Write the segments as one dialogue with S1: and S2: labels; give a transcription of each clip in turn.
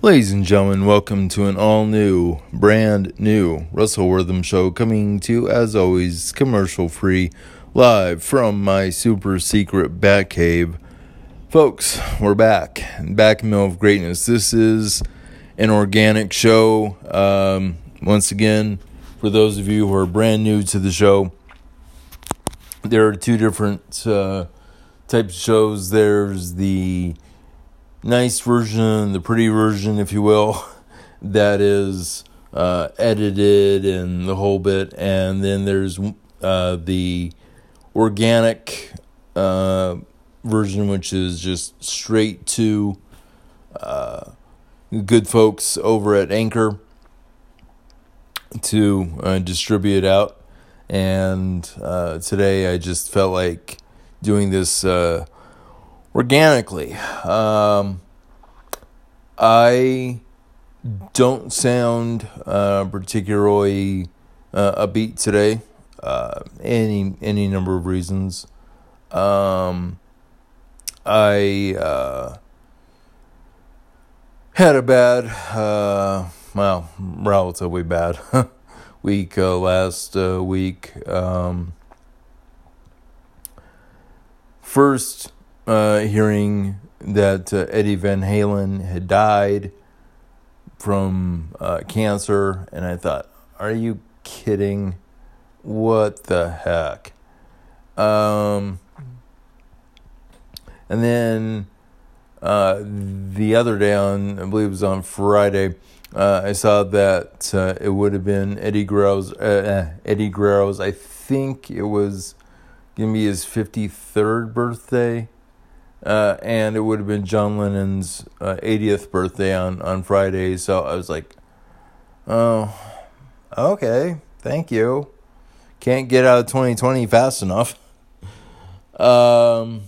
S1: Ladies and gentlemen, welcome to an all new, brand new Russell Wortham show coming to you, as always, commercial free, live from my super secret bat cave. Folks, we're back, back in the middle of greatness. This is an organic show. Um, once again, for those of you who are brand new to the show, there are two different uh, types of shows. There's the nice version, the pretty version, if you will, that is uh, edited and the whole bit. And then there's uh, the organic uh, version, which is just straight to uh, good folks over at Anchor to uh, distribute out. And uh, today I just felt like doing this organically. Um, I don't sound uh, particularly uh, upbeat today. Uh, any any number of reasons. Um, I uh, had a bad, uh, well, relatively bad week uh, last week. Um, first uh, hearing that uh, Eddie Van Halen had died from uh, cancer, and I thought, are you kidding? What the heck? Um, and then uh, the other day on, I believe it was on Friday, uh, I saw that uh, it would have been Eddie Guerrero's, Eddie Guerrero's, I think it was to be his 53rd birthday uh, and it would have been John Lennon's uh, 80th birthday on, on Friday. So I was like, oh, okay, thank you. Can't get out of 2020 fast enough. Um,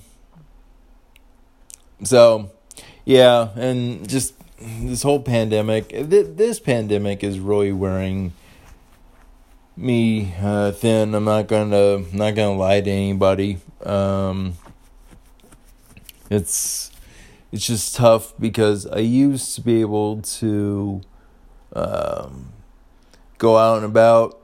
S1: so, yeah, and just this whole pandemic, th- this pandemic is really wearing me uh, thin. I'm not gonna not gonna lie to anybody. Um, it's it's just tough because I used to be able to um, go out and about,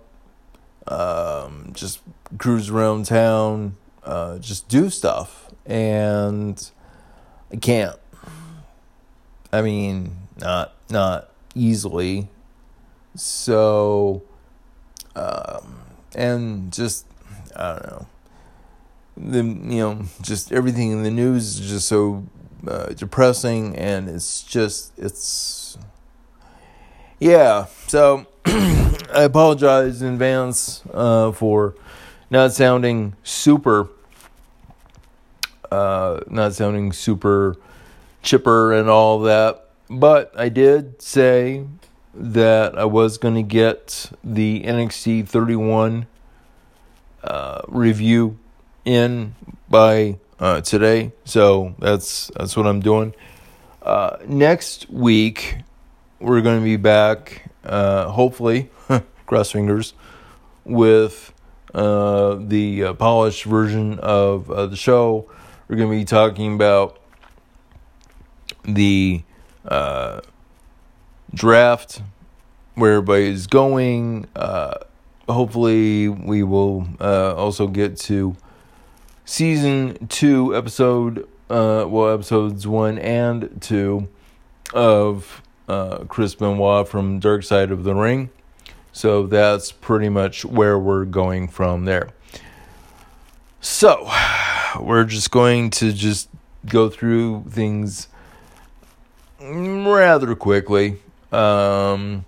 S1: um, just cruise around town, uh, just do stuff, and I can't. I mean, not not easily. So, um, and just I don't know the you know just everything in the news is just so uh, depressing and it's just it's yeah. So i apologize in advance uh, for not sounding super uh, not sounding super chipper and all that but i did say that i was going to get the nxt 31 uh, review in by uh, today, so that's that's what I'm doing. Uh, next week, we're going to be back, uh, hopefully, cross fingers, with uh, the uh, polished version of uh, the show. We're going to be talking about the draft, where everybody's going. hopefully, we will also get to season two, episode, uh, well, episodes one and two of uh, Chris Benoit from Dark Side of the Ring. So that's pretty much where we're going from there. So we're just going to just go through things rather quickly. Um,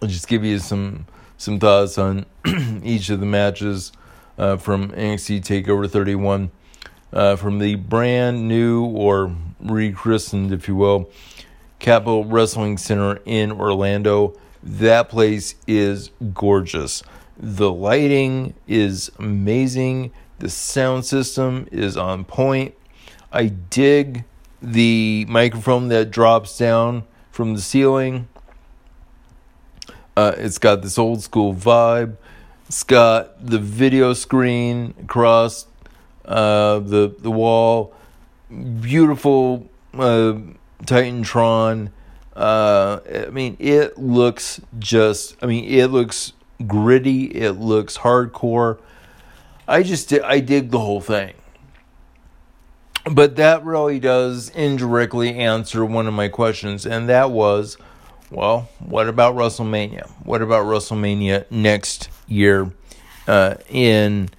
S1: I'll just give you some some thoughts on each of the matches uh, from NXT Takeover 31 uh, from the brand new or rechristened, if you will, Capitol Wrestling Center in Orlando. That place is gorgeous. The lighting is amazing. The sound system is on point. I dig the microphone that drops down from the ceiling. Uh, it's got this old school vibe. It's got the video screen across uh, the the wall. Beautiful uh, Titantron. Uh, I mean, it looks just. I mean, it looks gritty. It looks hardcore. I just I dig the whole thing. But that really does indirectly answer one of my questions, and that was, well, what about WrestleMania? What about WrestleMania next year uh, in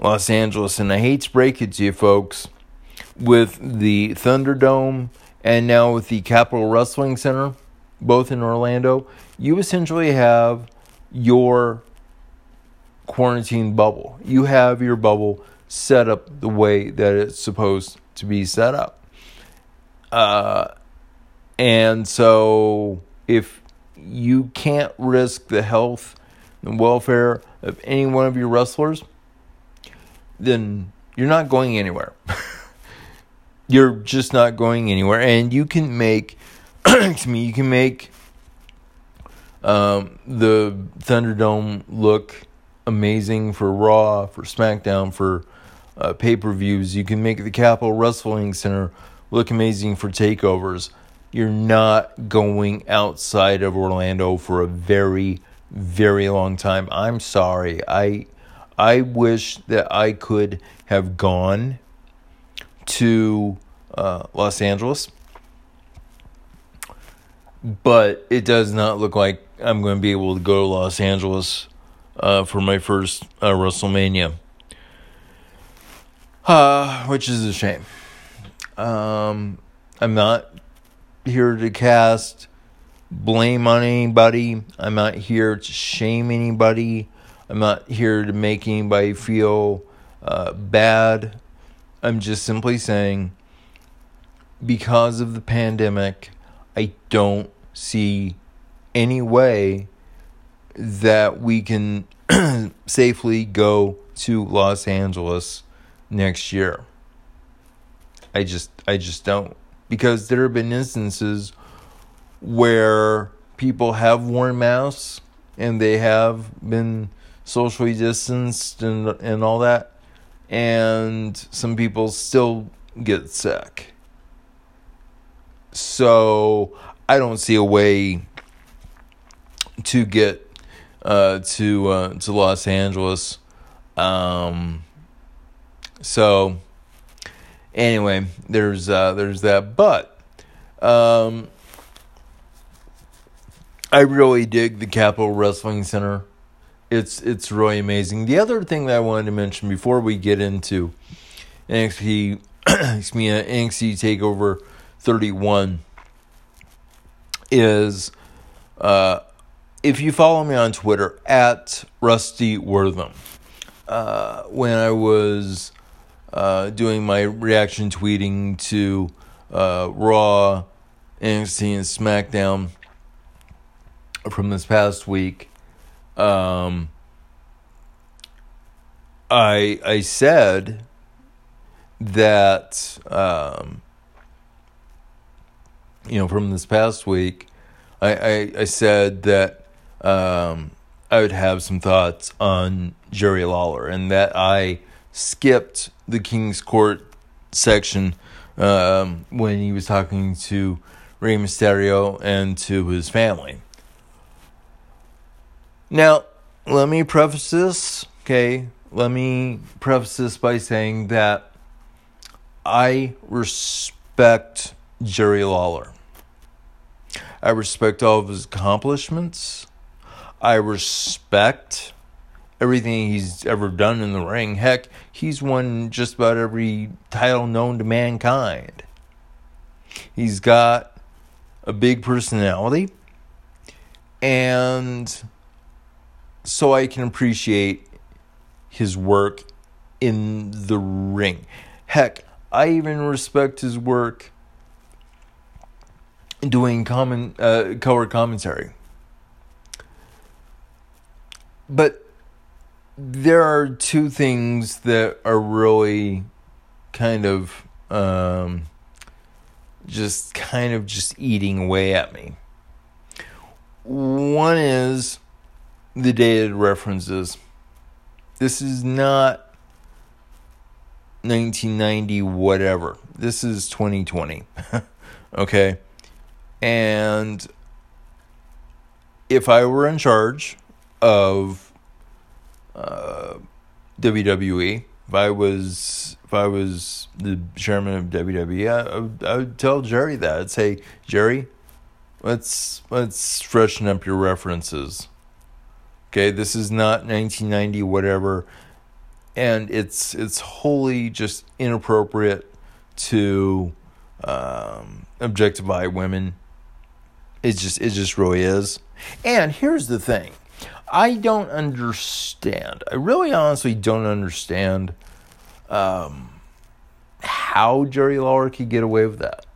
S1: Los Angeles? And I hate to break it to you, folks, with the Thunderdome and now with the Capitol Wrestling Center, both in Orlando, you essentially have your quarantine bubble. You have your bubble set up the way that it's supposed to be set up. Uh, and so if you can't risk the health and welfare of any one of your wrestlers, then you're not going anywhere. you're just not going anywhere. And you can make, excuse me, you can make um, the Thunderdome look amazing for Raw, for SmackDown, for uh, pay per views. You can make the Capitol Wrestling Center look amazing for takeovers. You're not going outside of Orlando for a very, very long time. I'm sorry. I I wish that I could have gone to uh, Los Angeles, but it does not look like I'm going to be able to go to Los Angeles uh, for my first uh, WrestleMania, which is a shame. Um, I'm not here to cast blame on anybody. I'm not here to shame anybody. I'm not here to make anybody feel uh, bad. I'm just simply saying, because of the pandemic, I don't see any way that we can safely go to Los Angeles next year. I just I just don't because there have been instances where people have worn masks and they have been socially distanced and and all that and some people still get sick. So I don't see a way to get uh, to uh, to Los Angeles. Um, so anyway, there's uh, there's that, but um, I really dig the Capitol Wrestling Center. It's it's really amazing. The other thing that I wanted to mention before we get into NXT, excuse me, NXT Takeover 31 is uh, if you follow me on Twitter at Rusty Wortham, uh, when I was uh, doing my reaction tweeting to uh, Raw, NXT, and SmackDown from this past week, um, I I said that um, you know from this past week, I I, I said that um, I would have some thoughts on Jerry Lawler and that I skipped the King's Court section um, when he was talking to Rey Mysterio and to his family. Now, let me preface this, okay? Let me preface this by saying that I respect Jerry Lawler. I respect all of his accomplishments. I respect everything he's ever done in the ring. Heck, he's won just about every title known to mankind. He's got a big personality, and so I can appreciate his work in the ring. Heck, I even respect his work doing common uh, color commentary. But there are two things that are really kind of um, just kind of just eating away at me. One is the dated references. This is not 1990 whatever. This is 2020. Okay? And if I were in charge of uh, WWE, if I was if I was the chairman of WWE, I, would, I would tell Jerry that. I'd say, Jerry, let's let's freshen up your references. Okay, this is not 1990 whatever, and it's it's wholly just inappropriate to um, objectify women. It just it just really is. And here's the thing. I don't understand. I really honestly don't understand um, how Jerry Lawler could get away with that.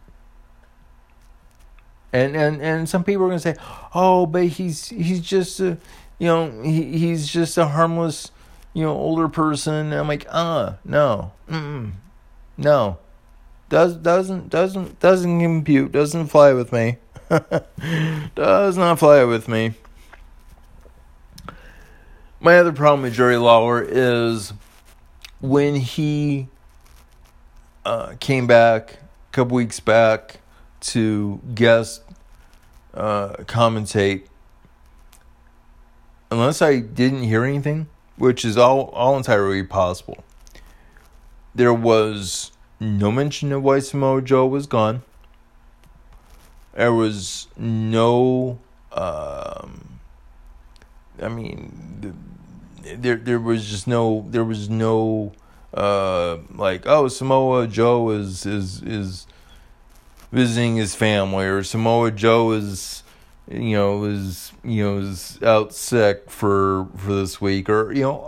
S1: And and and some people are gonna say, "Oh, but he's he's just a, you know, he he's just a harmless, you know, older person." And I'm like, "Uh, no, mm no, does doesn't doesn't doesn't compute, doesn't fly with me, does not fly with me." My other problem with Jerry Lawler is when he uh, came back a couple weeks back to guest uh, commentate, unless I didn't hear anything, which is all, all entirely possible, there was no mention of why Samoa Joe was gone. There was no, um, I mean, there there was just no there was no uh like oh Samoa Joe is is is visiting his family or Samoa Joe is you know is you know is out sick for for this week or you know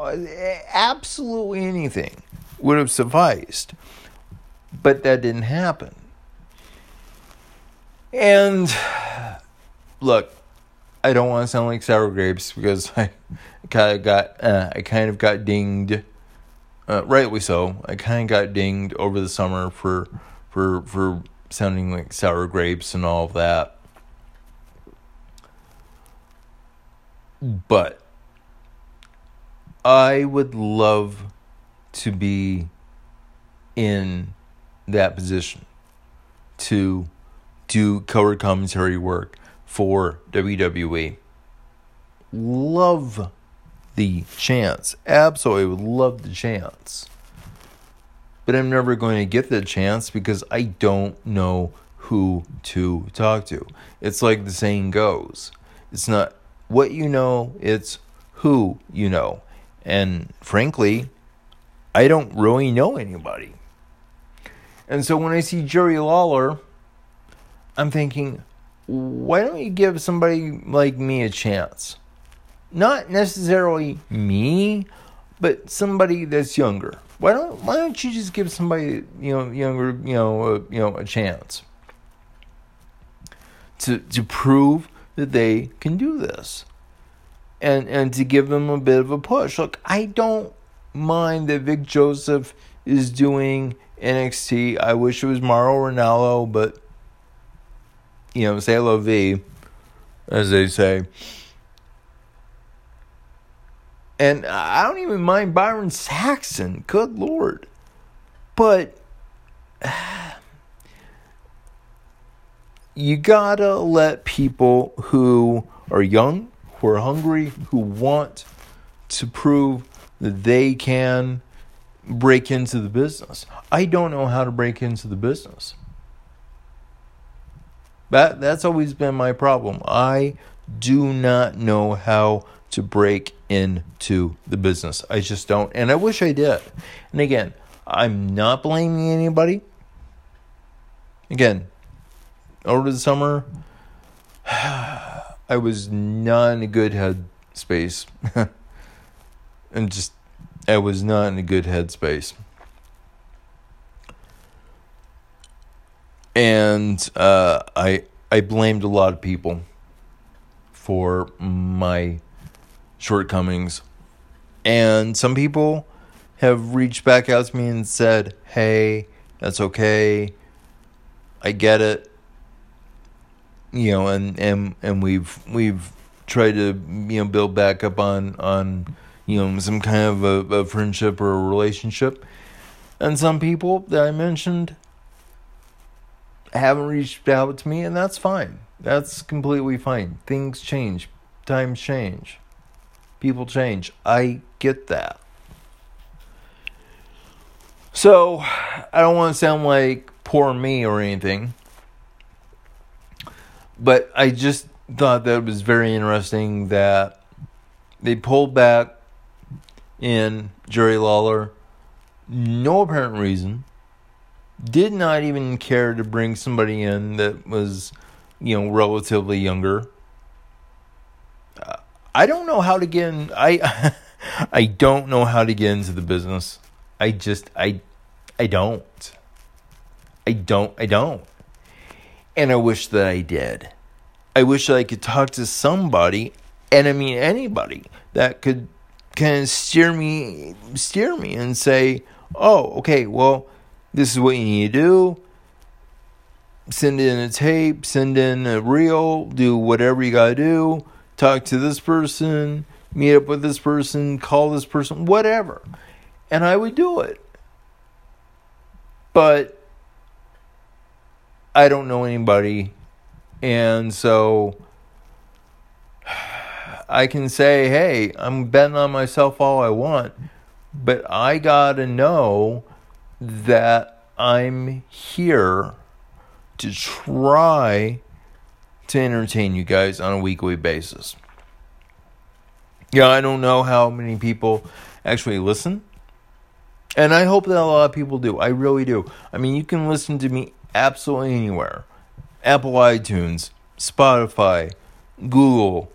S1: absolutely anything would have sufficed. But that didn't happen. And look I don't want to sound like sour grapes because I kind of got uh, I kind of got dinged, uh, rightly so. I kind of got dinged over the summer for for for sounding like sour grapes and all of that. But I would love to be in that position to do color commentary work for WWE. Love the chance. Absolutely would love the chance. But I'm never going to get the chance because I don't know who to talk to. It's like the saying goes it's not what you know, it's who you know. And frankly, I don't really know anybody. And so when I see Jerry Lawler, I'm thinking, why don't you give somebody like me a chance? Not necessarily me, but somebody that's younger. Why don't Why don't you just give somebody you know younger you know uh, you know a chance to to prove that they can do this, and and to give them a bit of a push. Look, I don't mind that Vic Joseph is doing NXT. I wish it was Mauro Ranallo, but you know, say V, as they say. And I don't even mind Byron Saxton, good lord. But you gotta let people who are young, who are hungry, who want to prove that they can break into the business. I don't know how to break into the business. That that's always been my problem. I do not know how to break into the business. I just don't, and I wish I did. And again, I'm not blaming anybody. Again, over the summer, I was not in a good head space, and just I was not in a good headspace. And uh, I I blamed a lot of people for my shortcomings, and some people have reached back out to me and said, "Hey, that's okay. I get it." You know, and and and we've we've tried to you know build back up on on you know some kind of a, a friendship or a relationship, and some people that I mentioned haven't reached out to me, and that's fine. That's completely fine. Things change, times change, people change. I get that. So, I don't want to sound like poor me or anything, but I just thought that was very interesting that they pulled back in Jerry Lawler, no apparent reason. Did not even care to bring somebody in that was, you know, relatively younger. Uh, I don't know how to get in. I I don't know how to get into the business. I just I I don't. I don't I don't. And I wish that I did. I wish I could talk to somebody, and I mean anybody that could kind of steer me steer me and say, "Oh, okay, well, this is what you need to do. Send in a tape, send in a reel, do whatever you got to do, talk to this person, meet up with this person, call this person, whatever." And I would do it. But I don't know anybody and so I can say, hey, I'm betting on myself all I want, but I got to know that I'm here to try to entertain you guys on a weekly basis. Yeah, I don't know how many people actually listen. And I hope that a lot of people do. I really do. I mean, you can listen to me absolutely anywhere. Apple iTunes, Spotify, Google.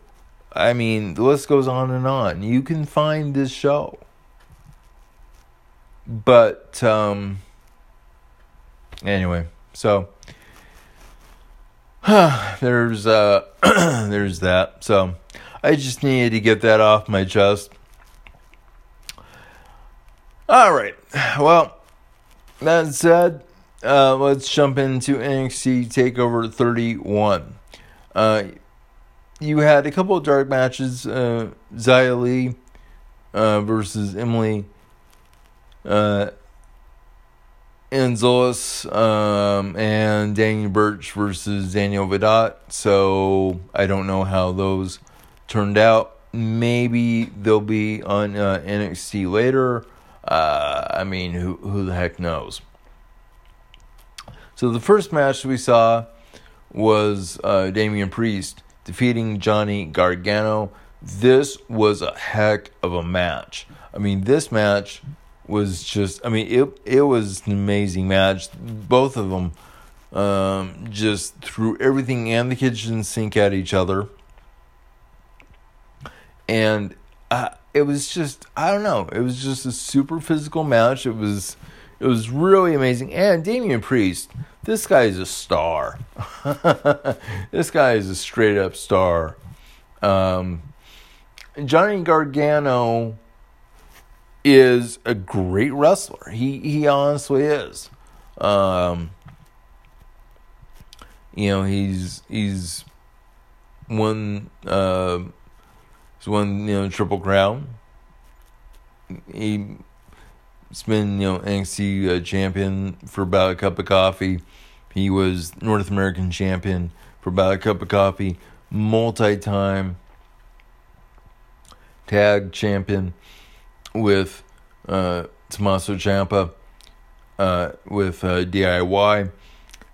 S1: I mean, the list goes on and on. You can find this show. But um anyway, so there's uh there's that. So I just needed to get that off my chest. All right. Well, that said, uh, let's jump into NXT Takeover 31. Uh, you had a couple of dark matches. Uh, Li uh, versus Emily uh, Angelis um, and Daniel Burch versus Daniel Vidot. So I don't know how those turned out. Maybe they'll be on uh, NXT later. Uh, I mean, who who the heck knows? So the first match we saw was uh, Damian Priest defeating Johnny Gargano. This was a heck of a match. I mean, this match was just. I mean, it it was an amazing match. Both of them um, just threw everything and the kitchen sink at each other, and uh, it was just. I don't know. It was just a super physical match. It was. It was really amazing. And Damian Priest this guy is a star. this guy is a straight up star. Um, Johnny Gargano is a great wrestler. He he honestly is. Um, you know he's he's won uh, he's won you know triple crown. He He's been, you know, NXT uh, champion for about a cup of coffee. He was North American champion for about a cup of coffee, multi-time tag champion with uh, Tommaso Ciampa uh, with uh, DIY.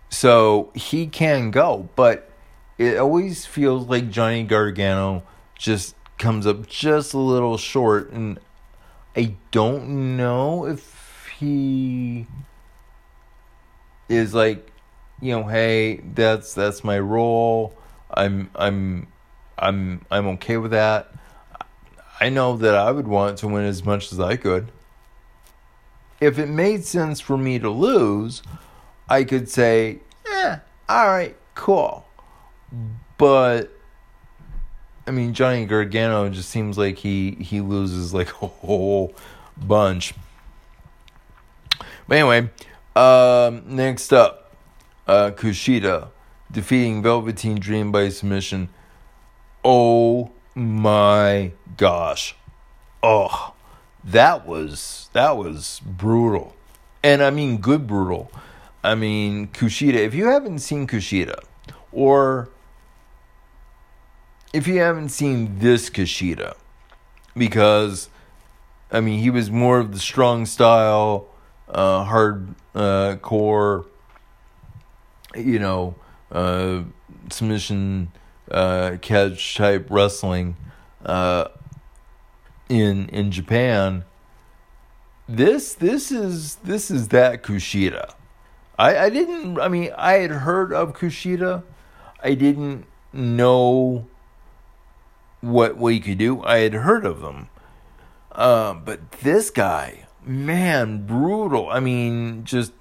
S1: So he can go, but it always feels like Johnny Gargano just comes up just a little short, and I don't know if he is like, you know, hey, that's that's my role. I'm I'm I'm I'm okay with that. I know that I would want to win as much as I could. If it made sense for me to lose, I could say, eh, all right, cool. But I mean, Johnny Gargano just seems like he he loses like a whole bunch. But anyway, um, next up, uh, Kushida defeating Velveteen Dream by submission. Oh my gosh! Oh, that was that was brutal, and I mean good brutal. I mean, Kushida, if you haven't seen Kushida, or if you haven't seen this Kushida, because, I mean, he was more of the strong style, uh, hard uh, core, you know, uh, submission uh, catch type wrestling uh, in in Japan. This this is this is that Kushida. I I didn't. I mean, I had heard of Kushida. I didn't know what he could do. I had heard of him, uh, but this guy, man, brutal. I mean, just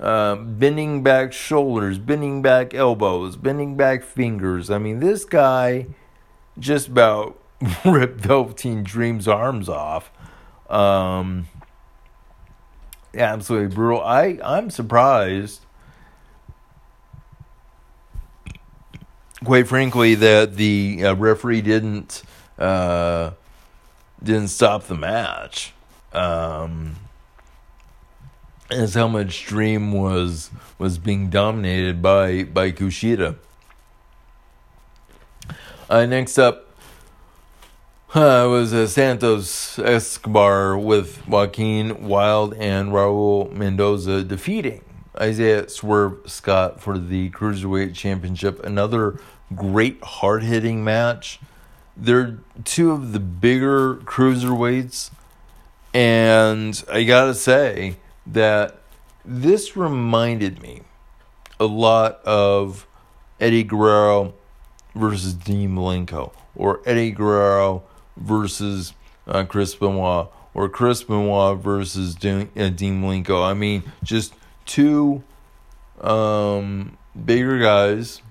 S1: uh, bending back shoulders, bending back elbows, bending back fingers. I mean, this guy just about ripped Velveteen Dream's arms off. Um, absolutely brutal. I I'm surprised. Quite frankly, that the uh, referee didn't uh, didn't stop the match. Um, as how much Dream was was being dominated by by Kushida. Uh, next up uh, was uh, Santos Escobar with Joaquin Wilde and Raul Mendoza defeating Isaiah Swerve Scott for the Cruiserweight Championship. Another great hard hitting match. They're two of the bigger cruiserweights, and I gotta say, that this reminded me a lot of Eddie Guerrero versus Dean Malenko, or Eddie Guerrero versus uh, Chris Benoit, or Chris Benoit versus Dean, uh, Dean Malenko. I mean, just two um, bigger guys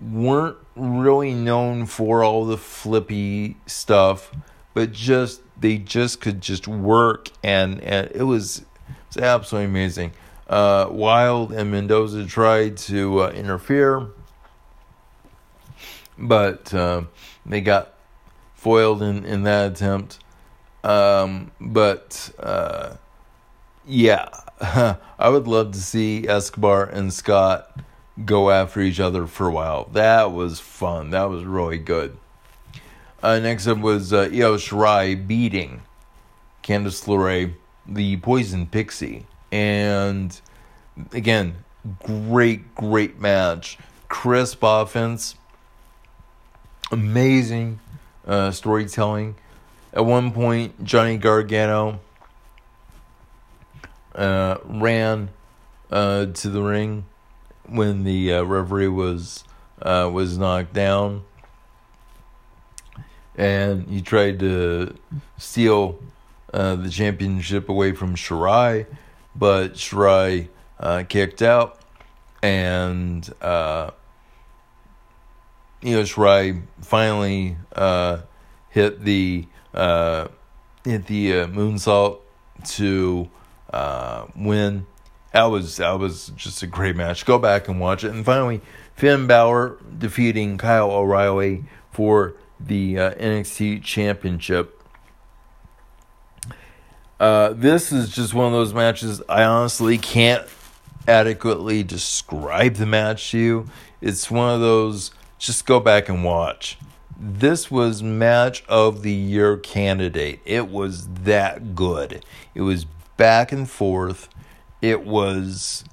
S1: weren't really known for all the flippy stuff, but just they just could just work and, and it was it's absolutely amazing. Uh, Wilde and Mendoza tried to uh, interfere, but uh, they got foiled in, in that attempt. Um, but uh, yeah, I would love to see Escobar and Scott go after each other for a while. That was fun. That was really good. Uh, next up was uh, Io Shirai beating Candice LeRae the Poison Pixie. And again, great, great match. Crisp offense, amazing uh, storytelling. At one point, Johnny Gargano uh, ran uh, to the ring when the uh, referee was uh, was knocked down, and he tried to steal uh, the championship away from Shirai, but Shirai uh, kicked out, and uh, you know Shirai finally uh, hit the uh, hit the moonsault to win. That was that was just a great match. Go back and watch it. And finally, Finn Balor defeating Kyle O'Reilly for the NXT Championship. Uh, this is just one of those matches I honestly can't adequately describe the match to you. It's one of those, just go back and watch. This was match of the year candidate. It was that good. It was back and forth. It was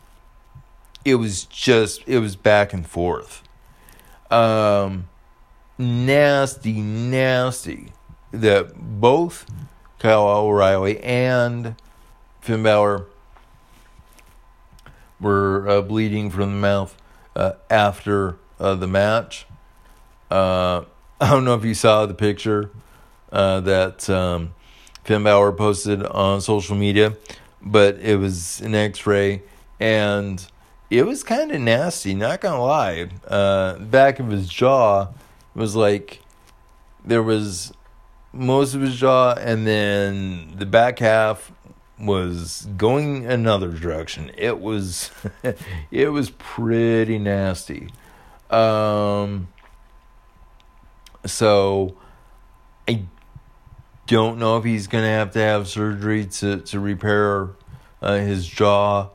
S1: it was just it was back and forth. Um nasty, nasty that both Kyle O'Reilly and Finn Balor were uh, bleeding from the mouth uh, after uh, the match. Uh, I don't know if you saw the picture uh, that um, Finn Balor posted on social media, but it was an X-ray and it was kind of nasty. Not gonna lie, uh, back of his jaw was like there was most of his jaw, and then the back half was going another direction. It was it was pretty nasty. Um so I don't know if he's going to have to have surgery to to repair uh, his jaw.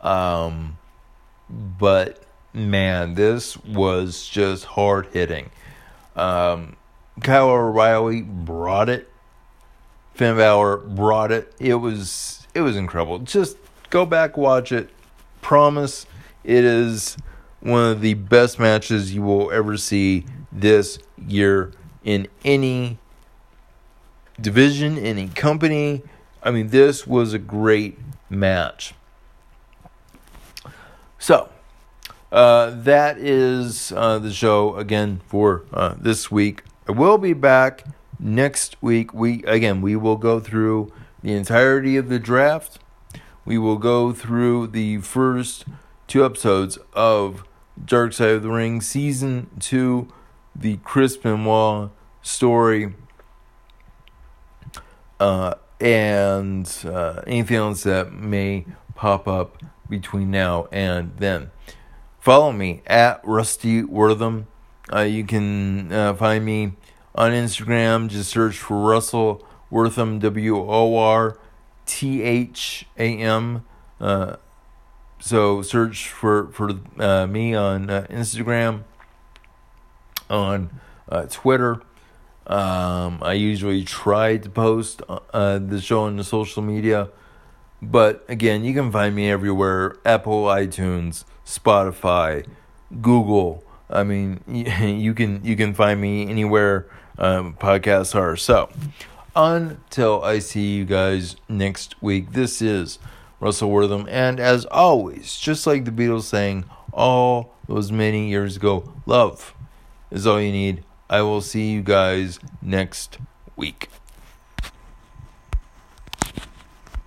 S1: Um, but man, this was just hard hitting. Um, Kyle O'Reilly brought it. Finn Balor brought it. It was it was incredible. Just go back watch it. Promise it is one of the best matches you will ever see this year in any division, any company. I mean, this was a great match. So, uh, that is uh, the show again for uh, this week. I will be back next week. We again we will go through the entirety of the draft. We will go through the first two episodes of Dark Side of the Ring season two, the Chris Benoit story, uh, and uh, anything else that may pop up between now and then. Follow me at Rusty Wortham. Uh, you can uh, find me on Instagram. Just search for Russell Wortham, W O R T H A M. Uh, so search for for uh, me on uh, Instagram, on uh, Twitter. Um, I usually try to post the show on the social media, but again, you can find me everywhere: Apple, iTunes, Spotify, Google. I mean, you can you can find me anywhere um, podcasts are. So, until I see you guys next week, this is Russell Wortham, and as always, just like the Beatles saying all those many years ago, love is all you need. I will see you guys next week.